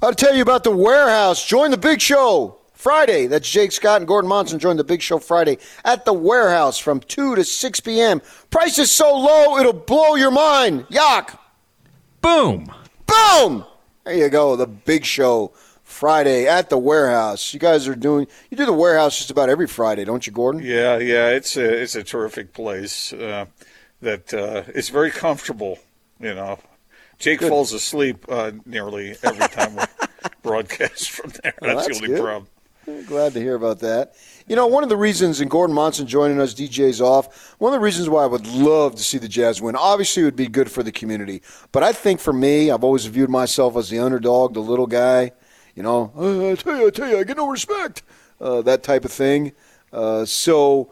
I'll tell you about the warehouse. Join the big show Friday. That's Jake Scott and Gordon Monson. Join the big show Friday at the warehouse from 2 to 6 p.m. Price is so low, it'll blow your mind. Yuck. Boom. Boom. There you go. The big show Friday at the warehouse. You guys are doing, you do the warehouse just about every Friday, don't you, Gordon? Yeah, yeah. It's a, it's a terrific place uh, that uh, it's very comfortable, you know. Jake Good. falls asleep uh, nearly every time we broadcast from there. That's, Well, that's the only good. problem. Glad to hear about that. You know, one of the reasons, and Gordon Monson joining us, DJ's off, one of the reasons why I would love to see the Jazz win, obviously, it would be good for the community. But I think for me, I've always viewed myself as the underdog, the little guy. You know, "Uh, I tell you, I tell you, I get no respect. Uh, that type of thing. Uh, so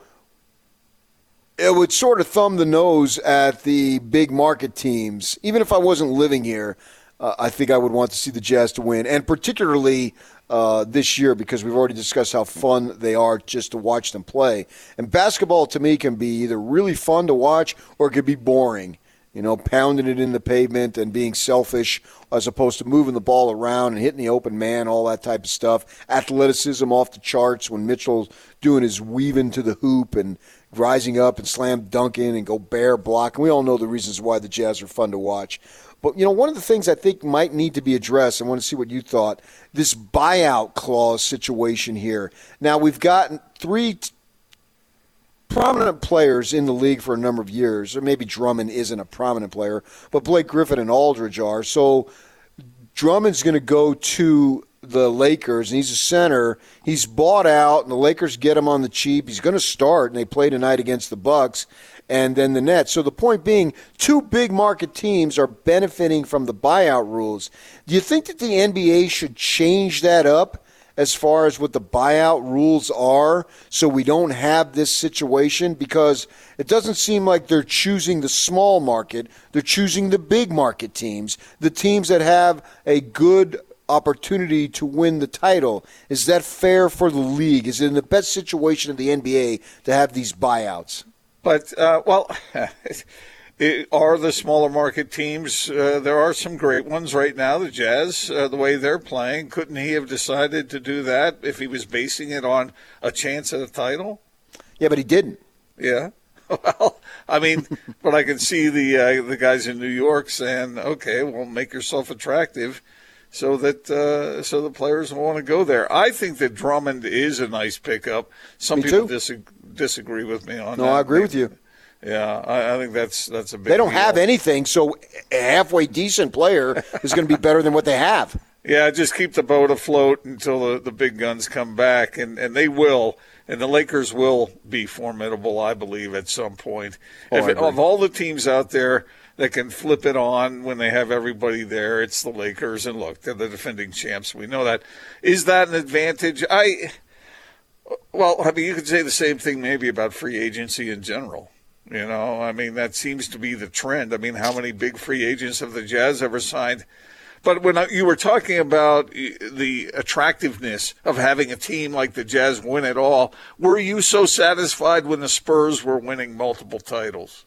it would sort of thumb the nose at the big market teams. Even if I wasn't living here, uh, I think I would want to see the Jazz to win, and particularly uh, this year because we've already discussed how fun they are just to watch them play. And basketball to me can be either really fun to watch or it could be boring. You know, pounding it in the pavement and being selfish as opposed to moving the ball around and hitting the open man, all that type of stuff. Athleticism off the charts when Mitchell's doing his weaving to the hoop and rising up and slam dunking and Gobert block. And we all know the reasons why the Jazz are fun to watch. But, you know, one of the things I think might need to be addressed, I want to see what you thought, this buyout clause situation here. Now, we've gotten three t- prominent players in the league for a number of years, or maybe Drummond isn't a prominent player, but Blake Griffin and Aldridge are. So Drummond's going to go to the Lakers, and he's a center. He's bought out, and the Lakers get him on the cheap. He's going to start, and they play tonight against the Bucks, and then the Nets. So the point being, two big market teams are benefiting from the buyout rules. Do you think that the NBA should change that up? as far as what the buyout rules are so we don't have this situation because it doesn't seem like they're choosing the small market they're choosing the big market teams the teams that have a good opportunity to win the title is that fair for the league is it in the best situation of the NBA to have these buyouts But uh, well, it are the smaller market teams. Uh, there are some great ones right now. The Jazz, uh, the way they're playing, couldn't he have decided to do that if he was basing it on a chance at a title? yeah but he didn't Yeah. Well, I mean, but I can see the uh, the guys in New York saying, "Okay, well, make yourself attractive." So that uh, so the players will want to go there. I think that Drummond is a nice pickup. Some Me people too. disagree with me on no that. No, I agree with you Yeah, I, I think that's that's a big. they don't deal. have anything so a halfway decent player is going to be better than what they have Yeah, just keep the boat afloat until the, the big guns come back, and, and they will. And the Lakers will be formidable, I believe, at some point. Oh, if, of all the teams out there that can flip it on when they have everybody there, it's the Lakers. And look, they're the defending champs. We know that. Is that an advantage? I. Well, I mean, you could say the same thing maybe about free agency in general. You know, I mean, that seems to be the trend. I mean, how many big free agents have the Jazz ever signed? But when you were talking about the attractiveness of having a team like the Jazz win it all, were you so satisfied when the Spurs were winning multiple titles?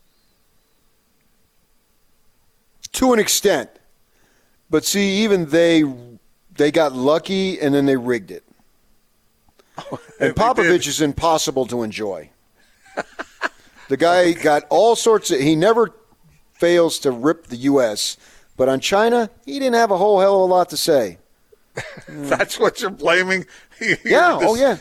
To an extent. But see, even they they got lucky and then they rigged it. And Popovich is impossible to enjoy. The guy got all sorts of. He never fails to rip the U.S., but on China, he didn't have a whole hell of a lot to say. That's what you're blaming. Yeah. Oh, yeah.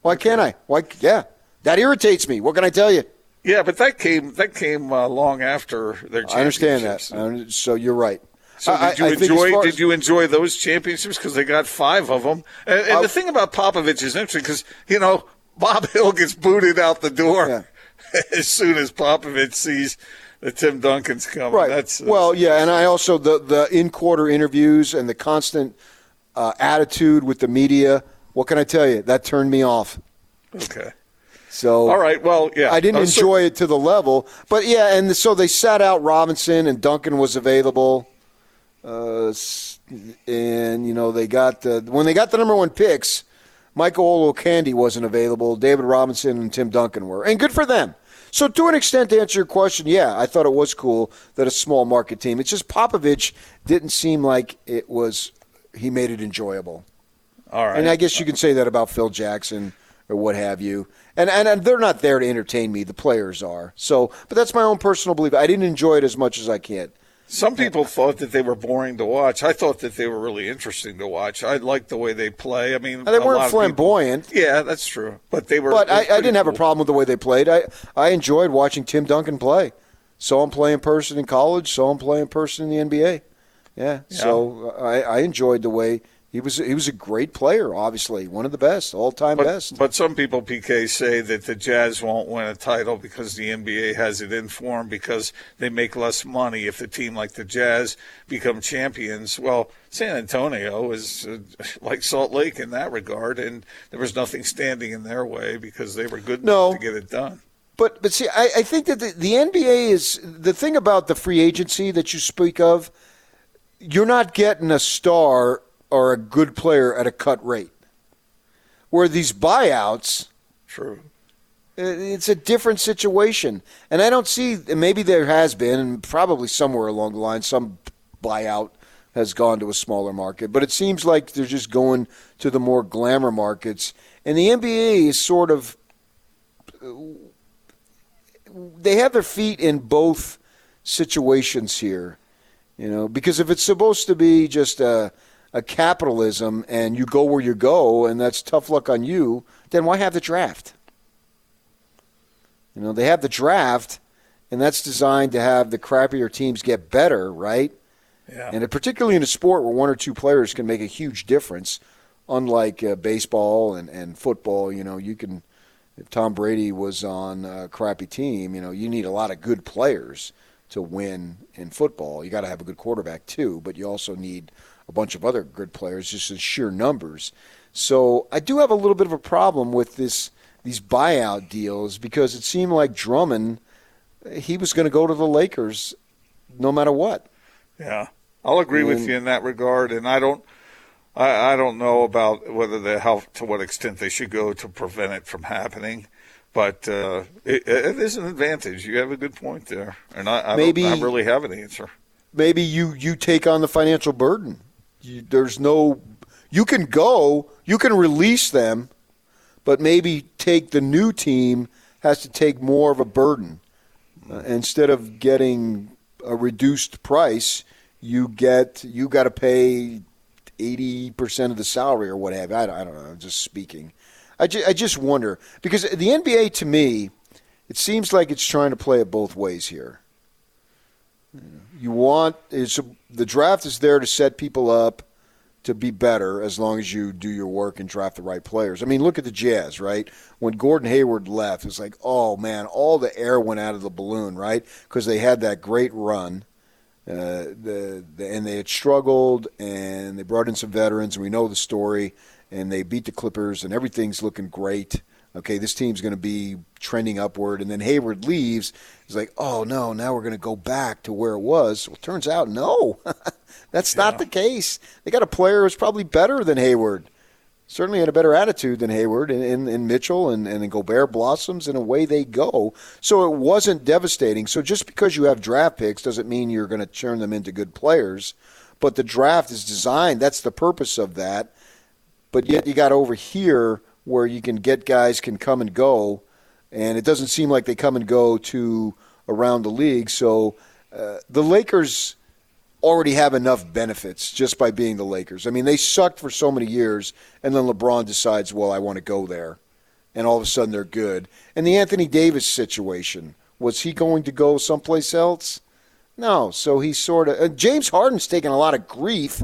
Why can't I? Why? Yeah. That irritates me. What can I tell you? Yeah, but that came that came uh, long after their. I understand that. So you're right. So did you I as enjoy? Did you enjoy those championships because they got five of them? And, and I- the thing about Popovich is interesting because you know Bob Hill gets booted out the door Yeah. as soon as Popovich sees that Tim Duncan's coming. Right. That's well, yeah, and I also the the in quarter interviews and the constant uh, attitude with the media. What can I tell you? That turned me off. okay. So All right. Well, yeah. I didn't Uh, so- enjoy it to the level, but yeah, and so they sat out Robinson and Duncan was available, uh, and you know they got the when they got the number one picks, Michael Olowokandi wasn't available, David Robinson and Tim Duncan were, and good for them. So to an extent, to answer your question, yeah, I thought it was cool that a small market team. It's just Popovich didn't seem like it was he made it enjoyable. All right. And I guess you can say that about Phil Jackson or what have you. And, and and they're not there to entertain me. The players are. So, but that's my own personal belief. I didn't enjoy it as much as I can. Some people thought that they were boring to watch. I thought that they were really interesting to watch. I liked the way they play. I mean, they a weren't of people- flamboyant, yeah, that's true. But they were. but I, I didn't have a problem with the way they played. I I enjoyed watching Tim Duncan play. Saw him play in person in college. Saw him play in person in the NBA. Yeah. So uh, I, I enjoyed the way he was. He was a great player. Obviously, one of the best, all time best. but some people, PK, say that the Jazz won't win a title because the NBA has it in for them because they make less money if the team like the Jazz become champions. Well, San Antonio is uh, like Salt Lake in that regard, and there was nothing standing in their way because they were good No. enough to get it done. But but see, I, I think that the, the NBA is the thing about the free agency that you speak of. You're not getting a star or a good player at a cut rate. Where these buyouts, true, it's a different situation, and I don't see. Maybe there has been, and probably somewhere along the line, some buyout has gone to a smaller market. But it seems like they're just going to the more glamour markets, and the NBA is sort of they have their feet in both situations here, you know, because if it's supposed to be just a, a capitalism and you go where you go and that's tough luck on you, then why have the draft? You know, they have the draft and that's designed to have the crappier teams get better, right? Yeah. And it, particularly in a sport where one or two players can make a huge difference, unlike uh, baseball and, and football, you know, you can if Tom Brady was on a crappy team, you know, you need a lot of good players to win in football. You got to have a good quarterback too, but you also need a bunch of other good players just in sheer numbers. So I do have a little bit of a problem with this these buyout deals because it seemed like Drummond he was going to go to the Lakers no matter what. Yeah, I'll agree with you in that regard, and I don't, I, I don't know about whether they how to what extent they should go to prevent it from happening, but uh, it, it is an advantage. You have a good point there, and I, I Maybe- don't I really have an answer. maybe you you take on the financial burden. You, there's no you can go, you can release them, but maybe take the new team has to take more of a burden. Uh, instead of getting a reduced price, you get you got to pay 80% of the salary or what have you. I don't, I don't know, I'm just speaking. I, ju- I just wonder because the NBA to me it seems like it's trying to play it both ways here you want is the draft is there to set people up to be better as long as you do your work and draft the right players. I mean, look at the Jazz, right? When Gordon Hayward left, it's like, oh man, all the air went out of the balloon, right? Because they had that great run, uh, the, the and they had struggled, and they brought in some veterans, and we know the story, and they beat the Clippers, and everything's looking great. Okay, this team's going to be trending upward, and then Hayward leaves. It's like, oh no, now we're going to go back to where it was. Well, turns out, no, that's not the case. They got a player who's probably better than Hayward. Certainly had a better attitude than Hayward and, in, in Mitchell, and, and Gobert blossoms, and away they go. So it wasn't devastating. So just because you have draft picks doesn't mean you're going to turn them into good players. But the draft is designed, that's the purpose of that. But yet you got over here where you can get guys can come and go, and it doesn't seem like they come and go to around the league. So uh, the Lakers already have enough benefits just by being the Lakers. I mean, they sucked for so many years, and then LeBron decides, well, I want to go there, and all of a sudden they're good. And the Anthony Davis situation was he going to go someplace else? No. So he sort of uh, James Harden's taken a lot of grief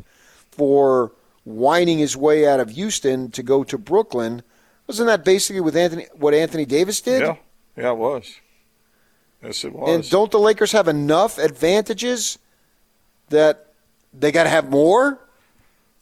for whining his way out of Houston to go to Brooklyn. Wasn't that basically with Anthony what Anthony Davis did? Yeah, yeah, it was. Yes, it was. And don't the Lakers have enough advantages that they got to have more?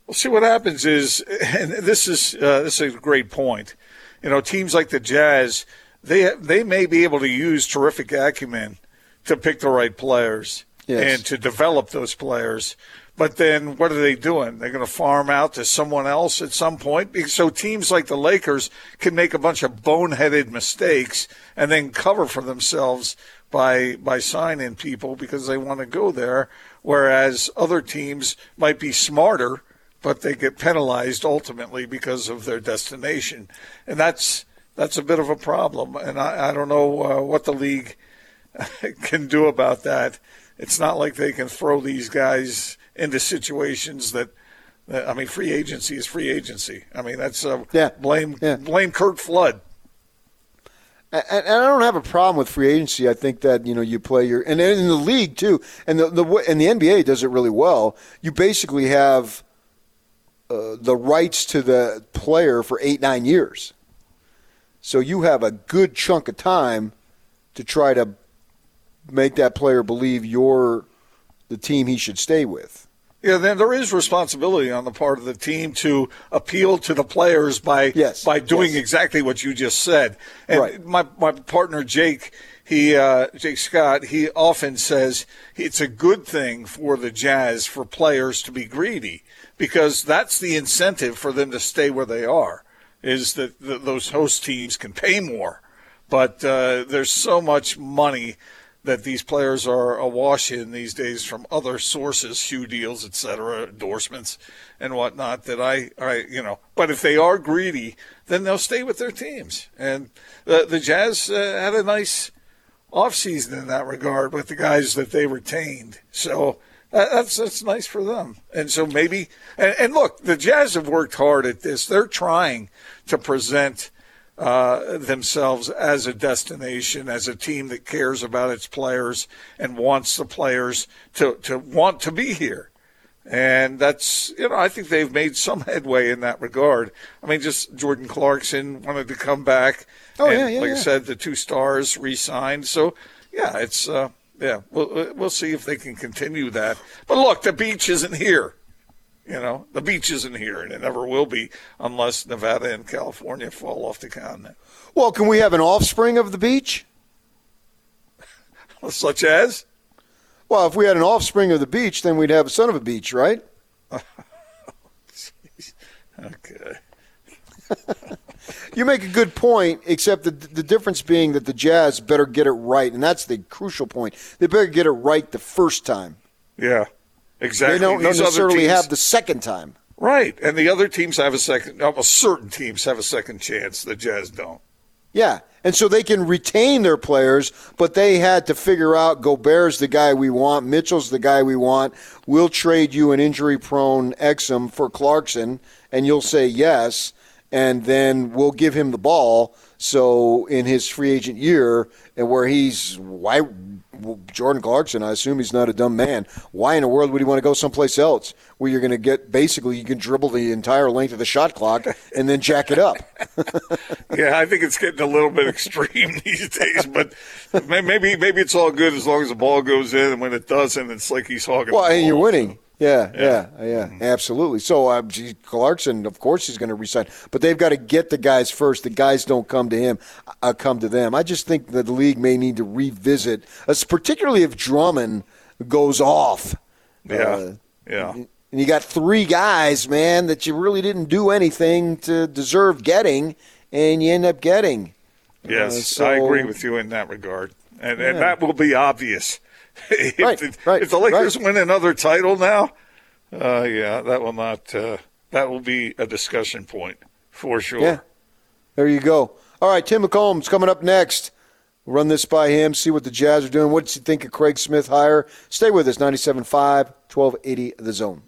Well, see what happens is, and this is uh, this is a great point. You know, teams like the Jazz, they they may be able to use terrific acumen to pick the right players Yes. and to develop those players. But then, what are they doing? They're going to farm out to someone else at some point. So teams like the Lakers can make a bunch of boneheaded mistakes and then cover for themselves by by signing people because they want to go there. Whereas other teams might be smarter but they get penalized ultimately because of their destination, and that's that's a bit of a problem. And I, I don't know uh, what the league can do about that. It's not like they can throw these guys into situations that. I mean, free agency is free agency. I mean, that's uh, yeah. blame yeah. blame Curt Flood. And, and, I don't have a problem with free agency. I think that you know you play your and in the league too, and the, the and the NBA does it really well. You basically have uh, the rights to the player for eight nine years, so you have a good chunk of time to try to make that player believe you're the team he should stay with. Yeah, then there is responsibility on the part of the team to appeal to the players by yes, by doing yes. exactly what you just said. And right. my my partner Jake, he uh, Jake Scott, he often says it's a good thing for the Jazz for players to be greedy because that's the incentive for them to stay where they are. Is that those host teams can pay more, but uh, there's so much money that these players are awash in these days from other sources, shoe deals, etc., endorsements and whatnot. That I, I, you know, but if they are greedy, then they'll stay with their teams. And the the Jazz uh, had a nice offseason in that regard with the guys that they retained. So that's that's nice for them. And so maybe, and, and look, the Jazz have worked hard at this. They're trying to present uh, themselves as a destination, as a team that cares about its players and wants the players to, to want to be here. And that's, you know, I think they've made some headway in that regard. I mean, just Jordan Clarkson wanted to come back. Oh, and yeah, yeah. Like yeah. I said, the two stars re signed. So, yeah, it's, uh, yeah, we'll, we'll see if they can continue that. But look, the beach isn't here. You know, the beach isn't here, and it never will be unless Nevada and California fall off the continent. Well, can we have an offspring of the beach? Such as? Well, if we had an offspring of the beach, then we'd have a son of a beach, right? okay. you make a good point, except the, the difference being that the Jazz better get it right, and that's the crucial point. They better get it right the first time. Yeah, exactly. They don't These necessarily teams- have the second time. Right, and the other teams have a second. Almost certain teams have a second chance. The Jazz don't. Yeah. And so they can retain their players, but they had to figure out Gobert's the guy we want, Mitchell's the guy we want. We'll trade you an injury prone Exum for Clarkson, and you'll say yes, and then we'll give him the ball. So in his free agent year, and where he's why Jordan Clarkson, I assume he's not a dumb man. Why in the world would he want to go someplace else where you're going to get basically you can dribble the entire length of the shot clock and then jack it up? Yeah, I think it's getting a little bit extreme these days, but maybe maybe it's all good as long as the ball goes in, and when it doesn't, it's like he's hogging. Well, and you're ball. winning. Yeah, yeah, yeah, absolutely. So, uh, gee, Clarkson, of course, he's going to resign, but they've got to get the guys first. The guys don't come to him, uh, come to them. I just think that the league may need to revisit, uh, particularly if Drummond goes off. Yeah, Uh, yeah. and you got three guys, man, that you really didn't do anything to deserve getting, and you end up getting. Yes, Uh, so- I agree with you in that regard, and and that will be obvious. If, Right, the, right, if the Lakers right. win another title now, uh, yeah, that will not. Uh, that will be a discussion point for sure. Yeah. There you go. All right, Tim McCombs coming up next. We'll run this by him, see what the Jazz are doing. What does he think of Craig Smith hire? Stay with us, 97.5, 1280 The Zone.